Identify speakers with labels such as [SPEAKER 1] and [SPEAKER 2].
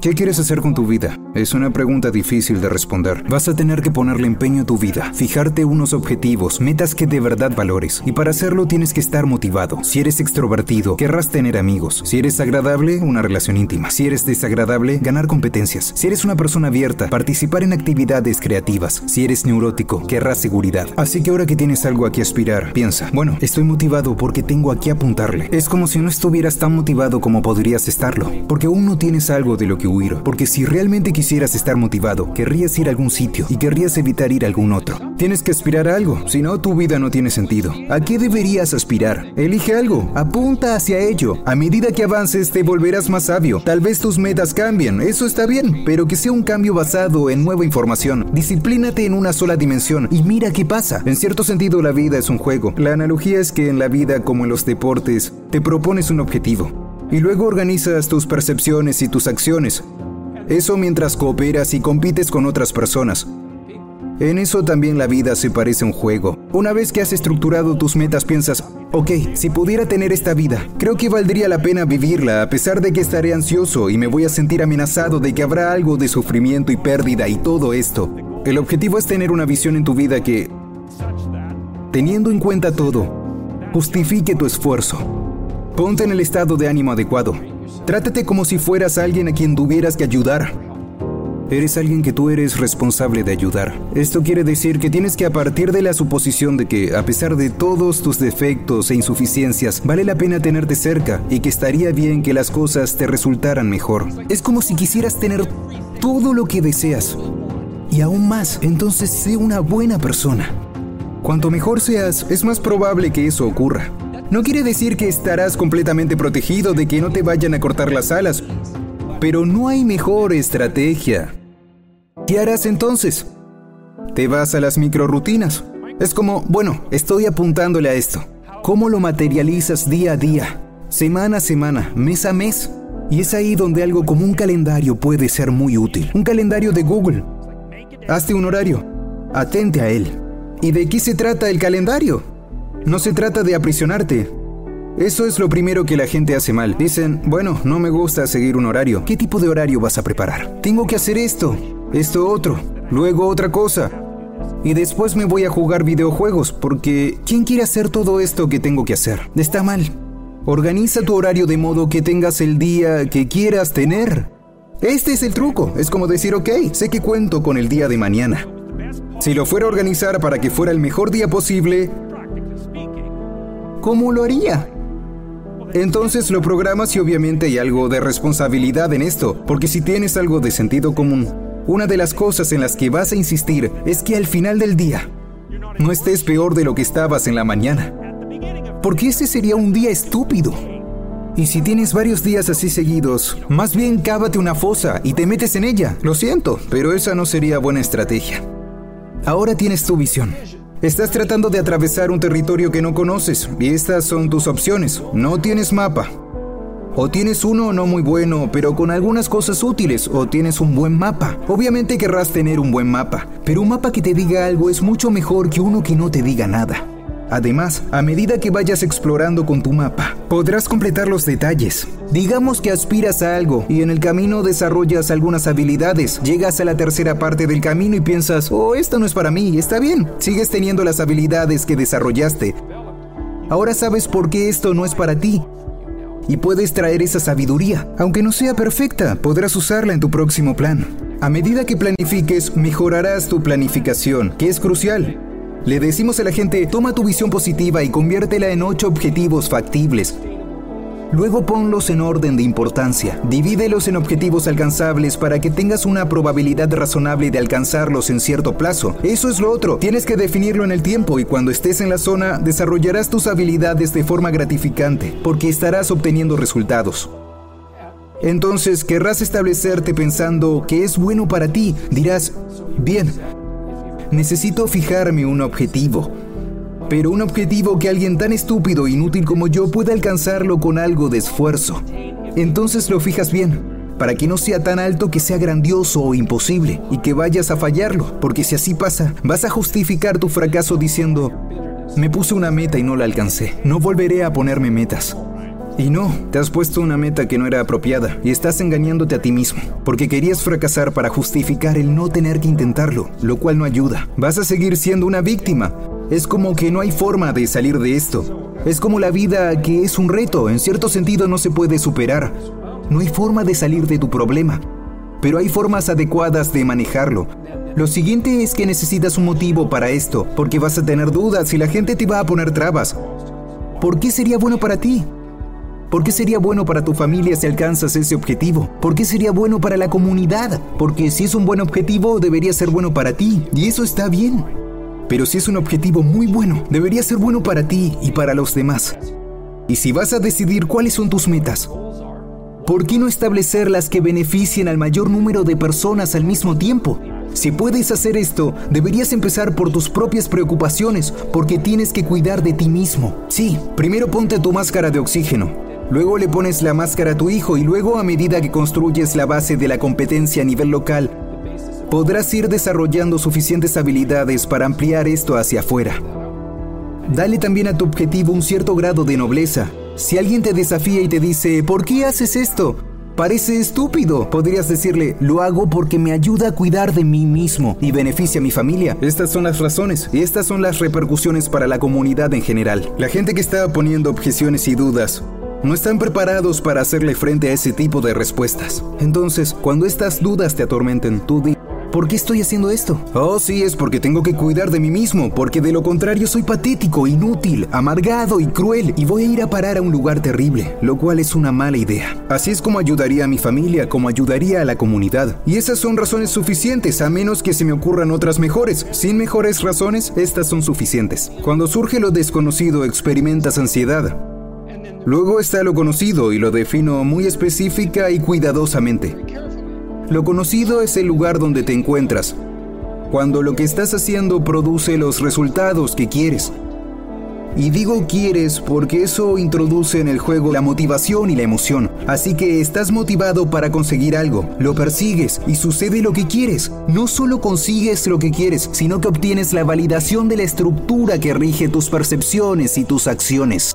[SPEAKER 1] ¿Qué quieres hacer con tu vida? Es una pregunta difícil de responder. Vas a tener que ponerle empeño a tu vida, fijarte unos objetivos, metas que de verdad valores. Y para hacerlo tienes que estar motivado. Si eres extrovertido, querrás tener amigos. Si eres agradable, una relación íntima. Si eres desagradable, ganar competencias. Si eres una persona abierta, participar en actividades creativas. Si eres neurótico, querrás seguridad. Así que ahora que tienes algo a que aspirar, piensa, bueno, estoy motivado porque tengo a apuntarle. Es como si no estuvieras tan motivado como podrías estarlo, porque aún no tienes algo de lo que porque si realmente quisieras estar motivado, querrías ir a algún sitio y querrías evitar ir a algún otro. Tienes que aspirar a algo, si no tu vida no tiene sentido. ¿A qué deberías aspirar? Elige algo, apunta hacia ello. A medida que avances te volverás más sabio. Tal vez tus metas cambien, eso está bien, pero que sea un cambio basado en nueva información. Disciplínate en una sola dimensión y mira qué pasa. En cierto sentido la vida es un juego. La analogía es que en la vida como en los deportes, te propones un objetivo y luego organizas tus percepciones y tus acciones. Eso mientras cooperas y compites con otras personas. En eso también la vida se parece a un juego. Una vez que has estructurado tus metas piensas, ok, si pudiera tener esta vida, creo que valdría la pena vivirla a pesar de que estaré ansioso y me voy a sentir amenazado de que habrá algo de sufrimiento y pérdida y todo esto. El objetivo es tener una visión en tu vida que, teniendo en cuenta todo, justifique tu esfuerzo. Ponte en el estado de ánimo adecuado. Trátate como si fueras alguien a quien tuvieras que ayudar. Eres alguien que tú eres responsable de ayudar. Esto quiere decir que tienes que a partir de la suposición de que, a pesar de todos tus defectos e insuficiencias, vale la pena tenerte cerca y que estaría bien que las cosas te resultaran mejor. Es como si quisieras tener todo lo que deseas. Y aún más, entonces sé una buena persona. Cuanto mejor seas, es más probable que eso ocurra. No quiere decir que estarás completamente protegido de que no te vayan a cortar las alas, pero no hay mejor estrategia. ¿Qué harás entonces? Te vas a las microrutinas. Es como, bueno, estoy apuntándole a esto. ¿Cómo lo materializas día a día, semana a semana, mes a mes? Y es ahí donde algo como un calendario puede ser muy útil. Un calendario de Google. Hazte un horario. Atente a él. ¿Y de qué se trata el calendario? No se trata de aprisionarte. Eso es lo primero que la gente hace mal. Dicen, bueno, no me gusta seguir un horario. ¿Qué tipo de horario vas a preparar? Tengo que hacer esto, esto otro, luego otra cosa. Y después me voy a jugar videojuegos, porque ¿quién quiere hacer todo esto que tengo que hacer? Está mal. Organiza tu horario de modo que tengas el día que quieras tener. Este es el truco. Es como decir, ok, sé que cuento con el día de mañana. Si lo fuera a organizar para que fuera el mejor día posible, ¿cómo lo haría? Entonces lo programas y obviamente hay algo de responsabilidad en esto, porque si tienes algo de sentido común, una de las cosas en las que vas a insistir es que al final del día no estés peor de lo que estabas en la mañana, porque ese sería un día estúpido. Y si tienes varios días así seguidos, más bien cávate una fosa y te metes en ella. Lo siento, pero esa no sería buena estrategia. Ahora tienes tu visión. Estás tratando de atravesar un territorio que no conoces y estas son tus opciones. No tienes mapa. O tienes uno no muy bueno, pero con algunas cosas útiles, o tienes un buen mapa. Obviamente querrás tener un buen mapa, pero un mapa que te diga algo es mucho mejor que uno que no te diga nada. Además, a medida que vayas explorando con tu mapa, podrás completar los detalles. Digamos que aspiras a algo y en el camino desarrollas algunas habilidades. Llegas a la tercera parte del camino y piensas, oh, esto no es para mí, está bien. Sigues teniendo las habilidades que desarrollaste. Ahora sabes por qué esto no es para ti. Y puedes traer esa sabiduría. Aunque no sea perfecta, podrás usarla en tu próximo plan. A medida que planifiques, mejorarás tu planificación, que es crucial. Le decimos a la gente, toma tu visión positiva y conviértela en ocho objetivos factibles. Luego ponlos en orden de importancia. Divídelos en objetivos alcanzables para que tengas una probabilidad razonable de alcanzarlos en cierto plazo. Eso es lo otro. Tienes que definirlo en el tiempo y cuando estés en la zona desarrollarás tus habilidades de forma gratificante porque estarás obteniendo resultados. Entonces querrás establecerte pensando que es bueno para ti. Dirás, bien, necesito fijarme un objetivo. Pero un objetivo que alguien tan estúpido e inútil como yo pueda alcanzarlo con algo de esfuerzo. Entonces lo fijas bien, para que no sea tan alto que sea grandioso o imposible y que vayas a fallarlo, porque si así pasa, vas a justificar tu fracaso diciendo, me puse una meta y no la alcancé, no volveré a ponerme metas. Y no, te has puesto una meta que no era apropiada y estás engañándote a ti mismo, porque querías fracasar para justificar el no tener que intentarlo, lo cual no ayuda. Vas a seguir siendo una víctima. Es como que no hay forma de salir de esto. Es como la vida que es un reto, en cierto sentido no se puede superar. No hay forma de salir de tu problema, pero hay formas adecuadas de manejarlo. Lo siguiente es que necesitas un motivo para esto, porque vas a tener dudas y la gente te va a poner trabas. ¿Por qué sería bueno para ti? ¿Por qué sería bueno para tu familia si alcanzas ese objetivo? ¿Por qué sería bueno para la comunidad? Porque si es un buen objetivo, debería ser bueno para ti, y eso está bien. Pero si es un objetivo muy bueno, debería ser bueno para ti y para los demás. Y si vas a decidir cuáles son tus metas, ¿por qué no establecer las que beneficien al mayor número de personas al mismo tiempo? Si puedes hacer esto, deberías empezar por tus propias preocupaciones, porque tienes que cuidar de ti mismo. Sí, primero ponte tu máscara de oxígeno, Luego le pones la máscara a tu hijo y luego a medida que construyes la base de la competencia a nivel local, podrás ir desarrollando suficientes habilidades para ampliar esto hacia afuera. Dale también a tu objetivo un cierto grado de nobleza. Si alguien te desafía y te dice, ¿por qué haces esto? Parece estúpido. Podrías decirle, lo hago porque me ayuda a cuidar de mí mismo y beneficia a mi familia. Estas son las razones y estas son las repercusiones para la comunidad en general. La gente que está poniendo objeciones y dudas no están preparados para hacerle frente a ese tipo de respuestas. Entonces, cuando estas dudas te atormenten, tú di, ¿por qué estoy haciendo esto? Oh, sí, es porque tengo que cuidar de mí mismo, porque de lo contrario soy patético, inútil, amargado y cruel, y voy a ir a parar a un lugar terrible, lo cual es una mala idea. Así es como ayudaría a mi familia, como ayudaría a la comunidad. Y esas son razones suficientes, a menos que se me ocurran otras mejores. Sin mejores razones, estas son suficientes. Cuando surge lo desconocido, experimentas ansiedad. Luego está lo conocido y lo defino muy específica y cuidadosamente. Lo conocido es el lugar donde te encuentras, cuando lo que estás haciendo produce los resultados que quieres. Y digo quieres porque eso introduce en el juego la motivación y la emoción. Así que estás motivado para conseguir algo, lo persigues y sucede lo que quieres. No solo consigues lo que quieres, sino que obtienes la validación de la estructura que rige tus percepciones y tus acciones.